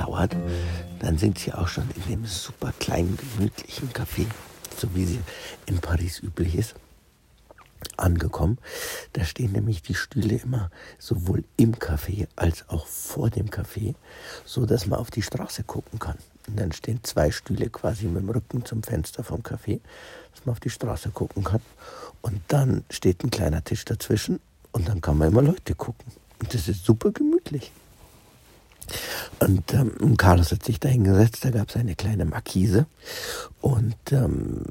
gedauert. Dann sind sie auch schon in dem super kleinen, gemütlichen Café, so wie sie in Paris üblich ist, angekommen. Da stehen nämlich die Stühle immer sowohl im Café als auch vor dem Café, so dass man auf die Straße gucken kann. Und dann stehen zwei Stühle quasi mit dem Rücken zum Fenster vom Café, dass man auf die Straße gucken kann. Und dann steht ein kleiner Tisch dazwischen und dann kann man immer Leute gucken. Und das ist super gemütlich. Und ähm, Carlos hat sich da hingesetzt, da gab es eine kleine Markise und ähm,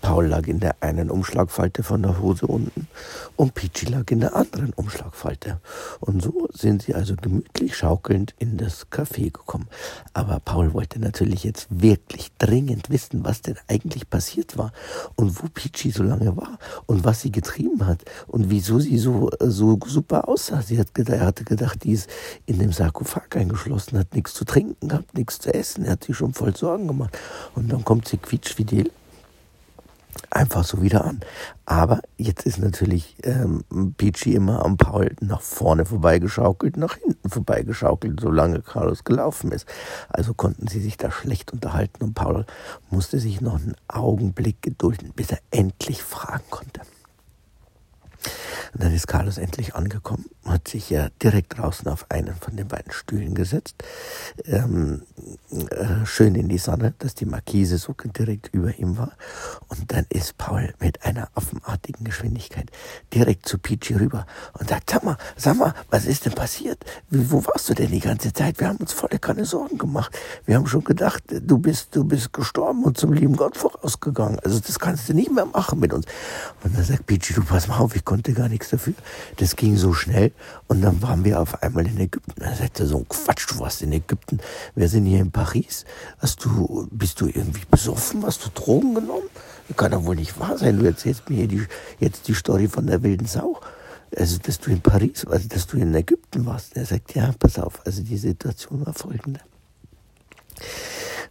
Paul lag in der einen Umschlagfalte von der Hose unten und Pichi lag in der anderen Umschlagfalte. Und so sind sie also gemütlich schaukelnd in das Café gekommen. Aber Paul wollte natürlich jetzt wirklich dringend wissen, was denn eigentlich passiert war und wo Pichi so lange war und was sie getrieben hat und wieso sie so, so super aussah. Sie hat gedacht, er hatte gedacht, die ist in dem Sarkophag eingeschlossen, hat nichts zu trinken gehabt, nichts zu essen. Er hat sich schon voll Sorgen gemacht. Und dann kommt sie quietschfidel einfach so wieder an. Aber jetzt ist natürlich ähm, Peachy immer am Paul nach vorne vorbeigeschaukelt, nach hinten vorbeigeschaukelt, solange Carlos gelaufen ist. Also konnten sie sich da schlecht unterhalten und Paul musste sich noch einen Augenblick gedulden, bis er endlich fragen konnte. Und dann ist Carlos endlich angekommen, hat sich ja direkt draußen auf einen von den beiden Stühlen gesetzt, ähm, äh, schön in die Sonne, dass die Markise so direkt über ihm war. Und dann ist Paul mit einer affenartigen Geschwindigkeit direkt zu Peachy rüber und sagt, sag mal, sag mal, was ist denn passiert? Wo warst du denn die ganze Zeit? Wir haben uns volle keine Sorgen gemacht. Wir haben schon gedacht, du bist, du bist gestorben und zum lieben Gott vorausgegangen. Also das kannst du nicht mehr machen mit uns. Und dann sagt Peachy, du pass mal auf, ich konnte gar nichts nichts dafür. Das ging so schnell und dann waren wir auf einmal in Ägypten. Da sagte so ein Quatsch, du warst in Ägypten. Wir sind hier in Paris. Hast du, bist du irgendwie besoffen? Hast du Drogen genommen? Das kann doch wohl nicht wahr sein. Du erzählst mir hier die, jetzt die Story von der wilden Sau. Also, dass du in Paris, also, dass du in Ägypten warst. Er sagt, ja, pass auf. Also, die Situation war folgende.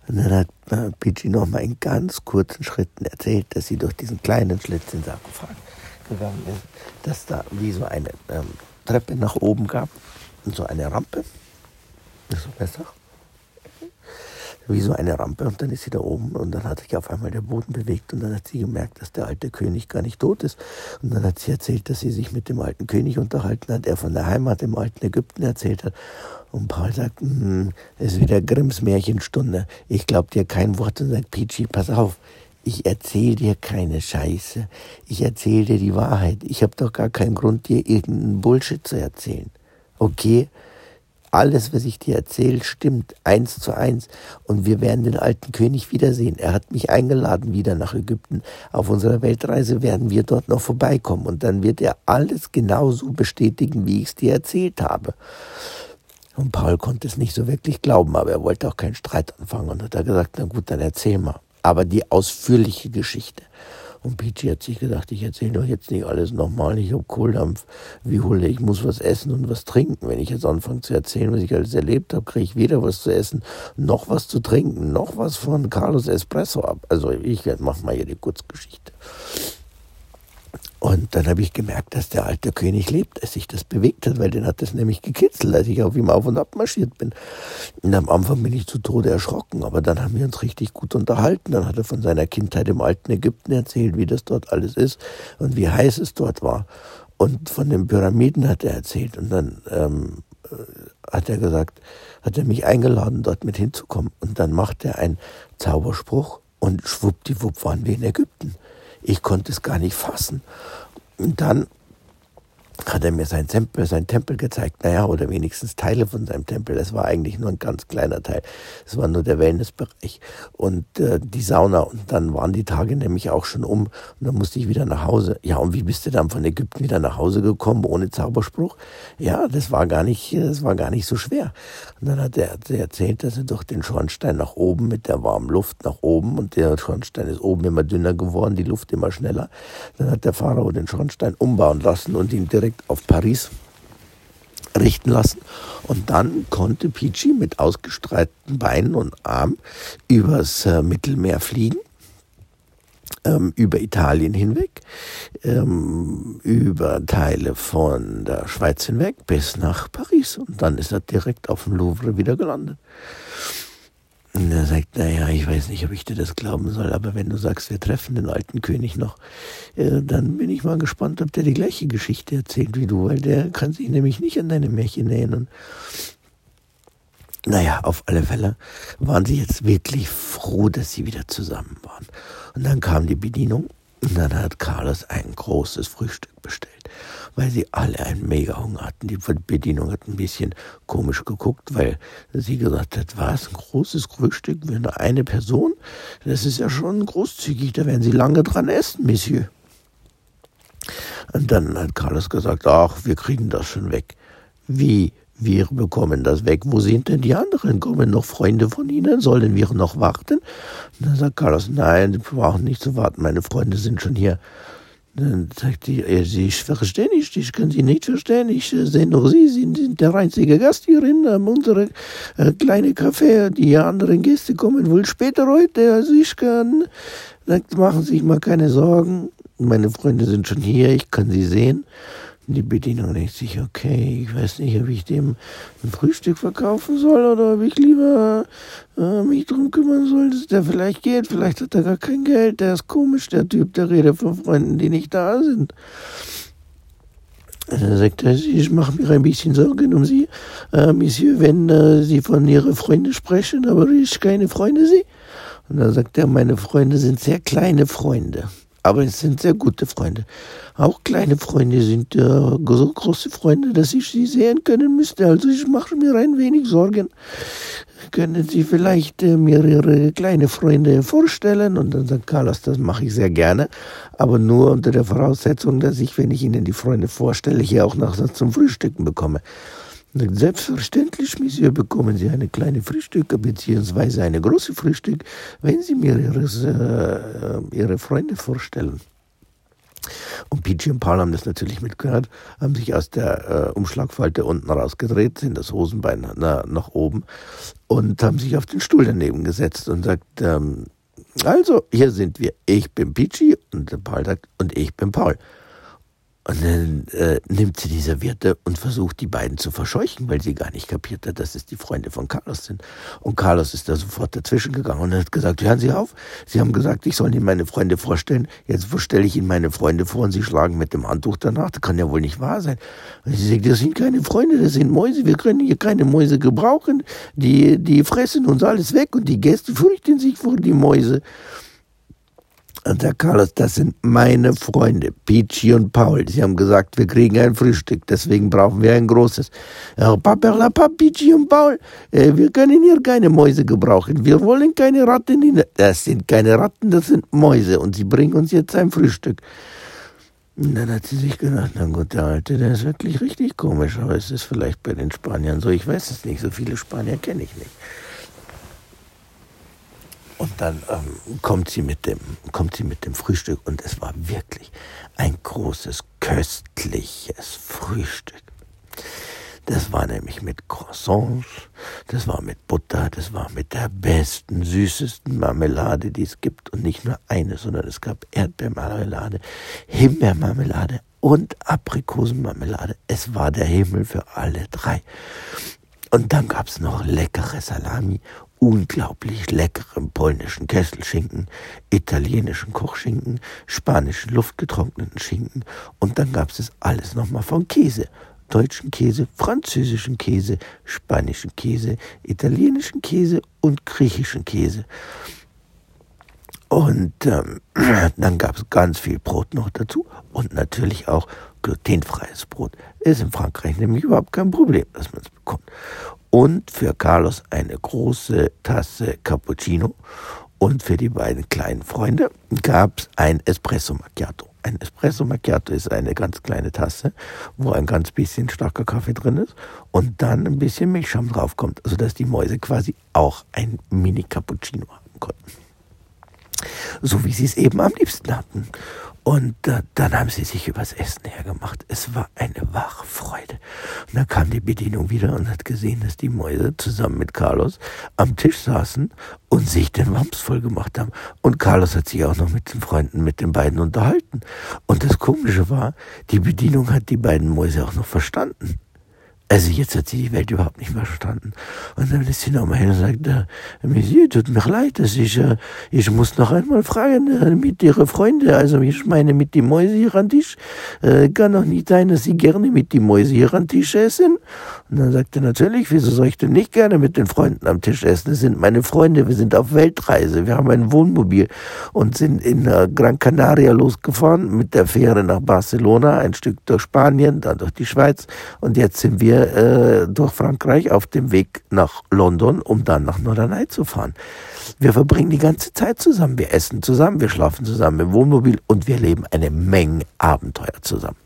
Und dann hat äh, Pidgey noch mal in ganz kurzen Schritten erzählt, dass sie durch diesen kleinen Schlitz in Sarkophag gegangen ist, dass da wie so eine ähm, Treppe nach oben gab und so eine Rampe. Ist so besser? Wie so eine Rampe und dann ist sie da oben und dann hat sich auf einmal der Boden bewegt und dann hat sie gemerkt, dass der alte König gar nicht tot ist. Und dann hat sie erzählt, dass sie sich mit dem alten König unterhalten hat, er von der Heimat im alten Ägypten erzählt hat. Und Paul sagt, hm, es ist wieder Grimms Märchenstunde. Ich glaub dir kein Wort und sagt, Peachy, pass auf, ich erzähle dir keine Scheiße. Ich erzähle dir die Wahrheit. Ich habe doch gar keinen Grund, dir irgendeinen Bullshit zu erzählen. Okay? Alles, was ich dir erzähle, stimmt. Eins zu eins. Und wir werden den alten König wiedersehen. Er hat mich eingeladen wieder nach Ägypten. Auf unserer Weltreise werden wir dort noch vorbeikommen. Und dann wird er alles genauso bestätigen, wie ich es dir erzählt habe. Und Paul konnte es nicht so wirklich glauben, aber er wollte auch keinen Streit anfangen. Und hat er gesagt, na gut, dann erzähl mal aber die ausführliche Geschichte. Und Peachy hat sich gedacht, ich erzähle doch jetzt nicht alles nochmal. Ich habe Kohldampf wie Hulle. Ich muss was essen und was trinken. Wenn ich jetzt anfange zu erzählen, was ich alles erlebt habe, kriege ich weder was zu essen, noch was zu trinken, noch was von Carlos Espresso ab. Also ich mache mal hier die Kurzgeschichte. Und dann habe ich gemerkt, dass der alte König lebt, dass sich das bewegt hat, weil den hat das nämlich gekitzelt, als ich auf ihm auf und ab marschiert bin. Und am Anfang bin ich zu Tode erschrocken, aber dann haben wir uns richtig gut unterhalten. Dann hat er von seiner Kindheit im alten Ägypten erzählt, wie das dort alles ist und wie heiß es dort war. Und von den Pyramiden hat er erzählt. Und dann ähm, äh, hat er gesagt, hat er mich eingeladen, dort mit hinzukommen. Und dann macht er einen Zauberspruch und schwuppdiwupp waren wir in Ägypten. Ich konnte es gar nicht fassen. Und dann hat er mir sein Tempel, sein Tempel gezeigt, naja, oder wenigstens Teile von seinem Tempel. Es war eigentlich nur ein ganz kleiner Teil. Es war nur der Wellnessbereich und äh, die Sauna. Und dann waren die Tage nämlich auch schon um und dann musste ich wieder nach Hause. Ja, und wie bist du dann von Ägypten wieder nach Hause gekommen ohne Zauberspruch? Ja, das war gar nicht, das war gar nicht so schwer. Und dann hat er erzählt, dass er durch den Schornstein nach oben mit der warmen Luft nach oben und der Schornstein ist oben immer dünner geworden, die Luft immer schneller. Dann hat der Pharao den Schornstein umbauen lassen und ihn direkt direkt auf Paris richten lassen. Und dann konnte Peachy mit ausgestreckten Beinen und Armen übers äh, Mittelmeer fliegen ähm, über Italien hinweg, ähm, über Teile von der Schweiz hinweg bis nach Paris. Und dann ist er direkt auf dem Louvre wieder gelandet. Und er sagt, naja, ich weiß nicht, ob ich dir das glauben soll, aber wenn du sagst, wir treffen den alten König noch, äh, dann bin ich mal gespannt, ob der die gleiche Geschichte erzählt wie du, weil der kann sich nämlich nicht an deine Märchen erinnern. Naja, auf alle Fälle waren sie jetzt wirklich froh, dass sie wieder zusammen waren. Und dann kam die Bedienung und dann hat Carlos ein großes Frühstück bestellt, weil sie alle einen Mega-Hunger hatten. Die Bedienung hat ein bisschen komisch geguckt, weil sie gesagt hat, was, ein großes Frühstück für nur eine Person? Das ist ja schon großzügig, da werden Sie lange dran essen, Monsieur. Und dann hat Carlos gesagt, ach, wir kriegen das schon weg. Wie? Wir bekommen das weg. Wo sind denn die anderen? Kommen noch Freunde von Ihnen? Sollen wir noch warten? Und dann sagt Carlos, nein, Sie brauchen nicht zu warten. Meine Freunde sind schon hier. Dann sagt die, ich verstehe nicht, ich kann Sie nicht verstehen. Ich äh, sehe nur Sie, Sie sind der einzige Gast hierin, ähm, unsere äh, kleine Café. Die anderen Gäste kommen wohl später heute. Also ich kann, sagt, machen Sie sich mal keine Sorgen. Meine Freunde sind schon hier, ich kann Sie sehen. Die Bedienung denkt sich, okay, ich weiß nicht, ob ich dem ein Frühstück verkaufen soll oder ob ich lieber äh, mich drum kümmern soll, dass der vielleicht geht. Vielleicht hat er gar kein Geld. Der ist komisch, der Typ, der redet von Freunden, die nicht da sind. Dann sagt er, ich mache mir ein bisschen Sorgen um Sie, äh, Monsieur, wenn äh, Sie von Ihren Freunden sprechen, aber ich keine Freunde sehe. Und dann sagt er, meine Freunde sind sehr kleine Freunde aber es sind sehr gute Freunde. Auch kleine Freunde sind äh, so große Freunde, dass ich sie sehen können müsste. Also ich mache mir ein wenig Sorgen. Können Sie vielleicht äh, mir Ihre kleine Freunde vorstellen? Und dann sagt Carlos, das mache ich sehr gerne, aber nur unter der Voraussetzung, dass ich, wenn ich Ihnen die Freunde vorstelle, hier auch noch was zum Frühstücken bekomme. Selbstverständlich, Monsieur, bekommen Sie eine kleine Frühstück bzw. eine große Frühstück, wenn Sie mir Ihres, äh, Ihre Freunde vorstellen. Und Peachy und Paul haben das natürlich mitgehört, haben sich aus der äh, Umschlagfalte unten rausgedreht, sind das Hosenbein na, nach oben und haben sich auf den Stuhl daneben gesetzt und sagt, ähm, also, hier sind wir. Ich bin Peachy und Paul sagt, und ich bin Paul. Und dann äh, nimmt sie die Serviette und versucht, die beiden zu verscheuchen, weil sie gar nicht kapiert hat, dass es die Freunde von Carlos sind. Und Carlos ist da sofort dazwischen gegangen und hat gesagt, hören Sie auf, Sie haben gesagt, ich soll Ihnen meine Freunde vorstellen. Jetzt stelle ich Ihnen meine Freunde vor und Sie schlagen mit dem Handtuch danach. Das kann ja wohl nicht wahr sein. Und sie sagt, das sind keine Freunde, das sind Mäuse. Wir können hier keine Mäuse gebrauchen. Die, die fressen uns alles weg und die Gäste fürchten sich vor die Mäuse. Und Herr Carlos, das sind meine Freunde, Peachy und Paul. Sie haben gesagt, wir kriegen ein Frühstück, deswegen brauchen wir ein großes. Herr Paperlapa, Peachy und Paul, äh, wir können hier keine Mäuse gebrauchen. Wir wollen keine Ratten. Das sind keine Ratten, das sind Mäuse. Und Sie bringen uns jetzt ein Frühstück. Und dann hat sie sich gedacht, na gut, der Alte, der ist wirklich richtig komisch, aber es ist vielleicht bei den Spaniern so. Ich weiß es nicht, so viele Spanier kenne ich nicht. Und dann ähm, kommt, sie mit dem, kommt sie mit dem Frühstück und es war wirklich ein großes, köstliches Frühstück. Das war nämlich mit Croissants, das war mit Butter, das war mit der besten, süßesten Marmelade, die es gibt. Und nicht nur eine, sondern es gab Erdbeermarmelade, Himbeermarmelade und Aprikosenmarmelade. Es war der Himmel für alle drei. Und dann gab es noch leckere Salami unglaublich leckeren polnischen Kesselschinken, italienischen Kochschinken, spanischen luftgetrockneten Schinken und dann gab es alles nochmal von Käse. Deutschen Käse, französischen Käse, spanischen Käse, italienischen Käse und griechischen Käse. Und ähm, dann gab es ganz viel Brot noch dazu und natürlich auch glutenfreies Brot. Ist in Frankreich nämlich überhaupt kein Problem, dass man es bekommt und für Carlos eine große Tasse Cappuccino und für die beiden kleinen Freunde gab es ein Espresso Macchiato. Ein Espresso Macchiato ist eine ganz kleine Tasse, wo ein ganz bisschen starker Kaffee drin ist und dann ein bisschen Milchschaum draufkommt, sodass die Mäuse quasi auch ein Mini Cappuccino haben konnten. So wie sie es eben am liebsten hatten. Und äh, dann haben sie sich übers Essen hergemacht. Es war eine wahre Freude. Und dann kam die Bedienung wieder und hat gesehen, dass die Mäuse zusammen mit Carlos am Tisch saßen und sich den Wams voll gemacht haben. Und Carlos hat sich auch noch mit den Freunden, mit den beiden unterhalten. Und das Komische war, die Bedienung hat die beiden Mäuse auch noch verstanden. Also jetzt hat sie die Welt überhaupt nicht mehr verstanden. Und dann ist sie nochmal hin und sagt, äh, Monsieur, tut mir leid, dass ich, äh, ich muss noch einmal fragen äh, mit Ihre Freunde, also ich meine mit die Mäuse hier an Tisch, kann doch nicht sein, dass Sie gerne mit die Mäuse hier an Tisch essen. Und dann sagt er natürlich, wieso soll ich denn nicht gerne mit den Freunden am Tisch essen? Das sind meine Freunde, wir sind auf Weltreise, wir haben ein Wohnmobil und sind in Gran Canaria losgefahren mit der Fähre nach Barcelona, ein Stück durch Spanien, dann durch die Schweiz und jetzt sind wir äh, durch Frankreich auf dem Weg nach London, um dann nach Norderney zu fahren. Wir verbringen die ganze Zeit zusammen. Wir essen zusammen, wir schlafen zusammen im Wohnmobil und wir leben eine Menge Abenteuer zusammen.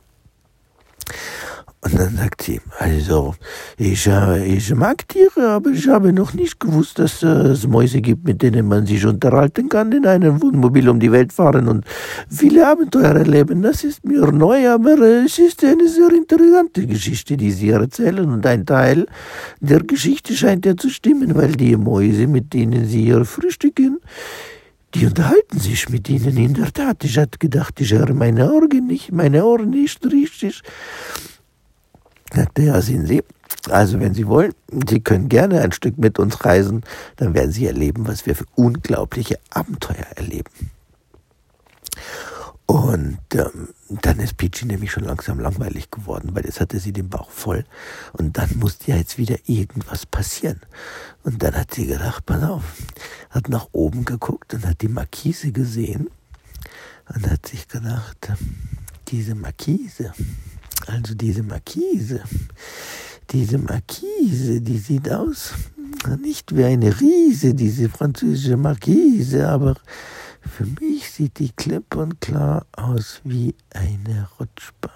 Und dann sagt sie, also, ich, äh, ich mag Tiere, aber ich habe noch nicht gewusst, dass äh, es Mäuse gibt, mit denen man sich unterhalten kann, in einem Wohnmobil um die Welt fahren und viele Abenteuer erleben. Das ist mir neu, aber äh, es ist eine sehr interessante Geschichte, die Sie erzählen. Und ein Teil der Geschichte scheint ja zu stimmen, weil die Mäuse, mit denen Sie hier frühstücken, die unterhalten sich mit ihnen in der Tat. Ich hatte gedacht, ich höre meine Ohren nicht, meine Ohren nicht richtig. Ja, sehen Sie. Also wenn Sie wollen, Sie können gerne ein Stück mit uns reisen, dann werden Sie erleben, was wir für unglaubliche Abenteuer erleben. Und ähm, dann ist Peachy nämlich schon langsam langweilig geworden, weil jetzt hatte sie den Bauch voll und dann musste ja jetzt wieder irgendwas passieren. Und dann hat sie gedacht, pass auf, hat nach oben geguckt und hat die Markise gesehen und hat sich gedacht, diese Markise, also diese Markise, diese Markise, die sieht aus nicht wie eine Riese, diese französische Markise, aber für mich sieht die klipp und klar aus wie eine Rutschbahn.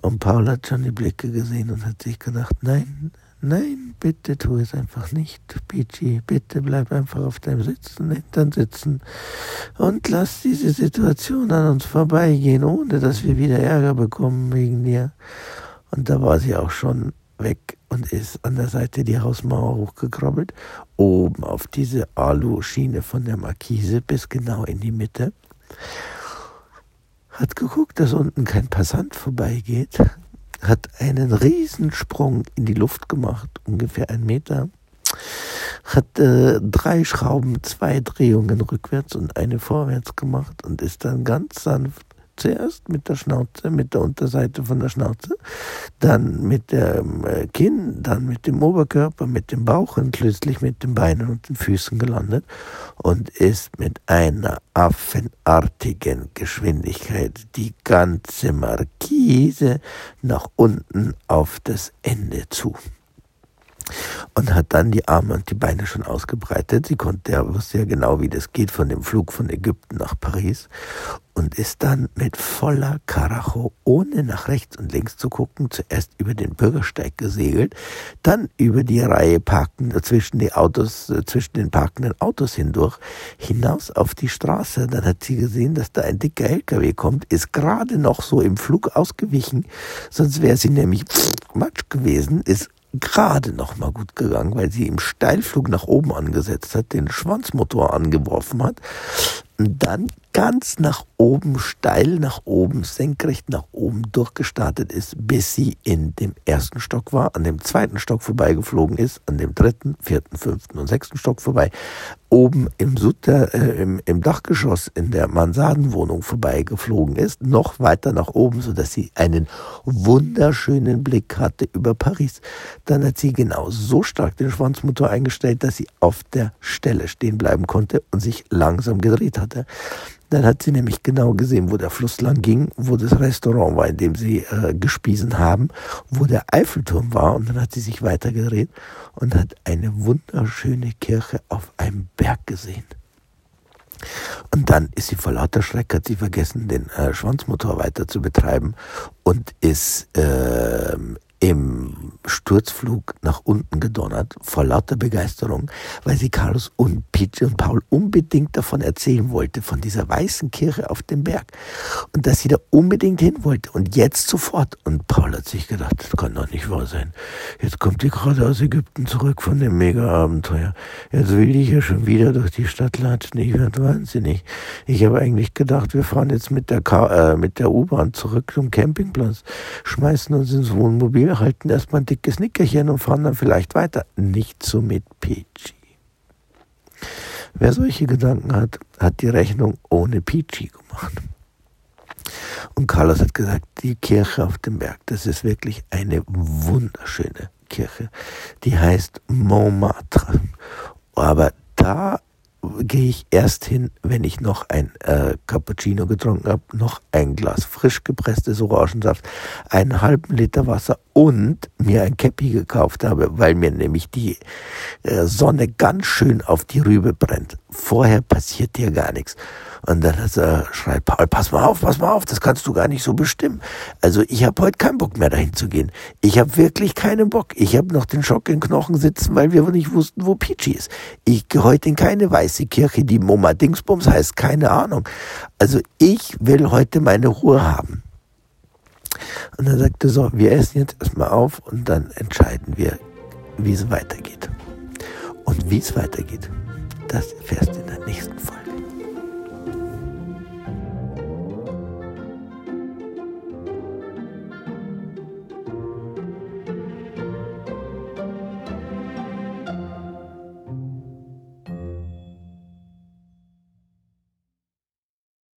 Und Paul hat schon die Blicke gesehen und hat sich gedacht, nein, Nein, bitte tu es einfach nicht, Peachy. Bitte bleib einfach auf deinem Sitzen, Hintern sitzen und lass diese Situation an uns vorbeigehen, ohne dass wir wieder Ärger bekommen wegen dir. Und da war sie auch schon weg und ist an der Seite die Hausmauer hochgekrabbelt, oben auf diese Alu-Schiene von der Markise bis genau in die Mitte. Hat geguckt, dass unten kein Passant vorbeigeht, hat einen Riesensprung in die Luft gemacht, ungefähr ein Meter, hat äh, drei Schrauben, zwei Drehungen rückwärts und eine vorwärts gemacht und ist dann ganz sanft zuerst mit der Schnauze, mit der Unterseite von der Schnauze, dann mit dem äh, Kinn, dann mit dem Oberkörper, mit dem Bauch und schließlich mit den Beinen und den Füßen gelandet und ist mit einer affenartigen Geschwindigkeit die ganze Markise nach unten auf das Ende zu und hat dann die Arme und die Beine schon ausgebreitet. Sie konnte ja, wusste ja genau, wie das geht von dem Flug von Ägypten nach Paris und ist dann mit voller Karacho, ohne nach rechts und links zu gucken, zuerst über den Bürgersteig gesegelt, dann über die Reihe parken, zwischen die Autos, zwischen den parkenden Autos hindurch, hinaus auf die Straße. Dann hat sie gesehen, dass da ein dicker LKW kommt, ist gerade noch so im Flug ausgewichen, sonst wäre sie nämlich Matsch gewesen, ist gerade noch mal gut gegangen, weil sie im Steilflug nach oben angesetzt hat, den Schwanzmotor angeworfen hat. Und dann ganz nach oben, steil nach oben, senkrecht nach oben durchgestartet ist, bis sie in dem ersten Stock war, an dem zweiten Stock vorbeigeflogen ist, an dem dritten, vierten, fünften und sechsten Stock vorbei, oben im, Sutter, äh, im, im Dachgeschoss in der Mansardenwohnung vorbeigeflogen ist, noch weiter nach oben, so dass sie einen wunderschönen Blick hatte über Paris. Dann hat sie genau so stark den Schwanzmotor eingestellt, dass sie auf der Stelle stehen bleiben konnte und sich langsam gedreht hatte. Dann hat sie nämlich genau gesehen, wo der Fluss lang ging, wo das Restaurant war, in dem sie äh, gespiesen haben, wo der Eiffelturm war. Und dann hat sie sich weitergedreht und hat eine wunderschöne Kirche auf einem Berg gesehen. Und dann ist sie vor lauter Schreck, hat sie vergessen, den äh, Schwanzmotor weiter zu betreiben und ist äh, im Sturzflug nach unten gedonnert, vor lauter Begeisterung, weil sie Carlos und Peach und Paul unbedingt davon erzählen wollte, von dieser weißen Kirche auf dem Berg. Und dass sie da unbedingt hin wollte und jetzt sofort. Und Paul hat sich gedacht, das kann doch nicht wahr sein. Jetzt kommt die gerade aus Ägypten zurück von dem Mega-Abenteuer. Jetzt will ich ja schon wieder durch die Stadt latschen. Ich werde wahnsinnig. Ich habe eigentlich gedacht, wir fahren jetzt mit der, äh, mit der U-Bahn zurück zum Campingplatz, schmeißen uns ins Wohnmobil, halten erstmal ein dickes Nickerchen und fahren dann vielleicht weiter. Nicht so mit Peachy. Wer solche Gedanken hat, hat die Rechnung ohne Peachy gemacht. Und Carlos hat gesagt, die Kirche auf dem Berg, das ist wirklich eine wunderschöne Kirche. Die heißt Montmartre. Aber da gehe ich erst hin, wenn ich noch ein äh, Cappuccino getrunken habe, noch ein Glas frisch gepresstes Orangensaft, einen halben Liter Wasser und mir ein Käppi gekauft habe, weil mir nämlich die äh, Sonne ganz schön auf die Rübe brennt. Vorher passiert dir gar nichts. Und dann äh, schreit Paul, pass mal auf, pass mal auf, das kannst du gar nicht so bestimmen. Also ich habe heute keinen Bock mehr dahin zu gehen. Ich habe wirklich keinen Bock. Ich habe noch den Schock in Knochen sitzen, weil wir nicht wussten, wo Peachy ist. Ich gehe heute in keine weiße Kirche, die Moma Dingsbums heißt, keine Ahnung. Also ich will heute meine Ruhe haben. Und dann sagte so, wir essen jetzt erstmal auf und dann entscheiden wir, wie es weitergeht. Und wie es weitergeht, das erfährst du in der nächsten Folge.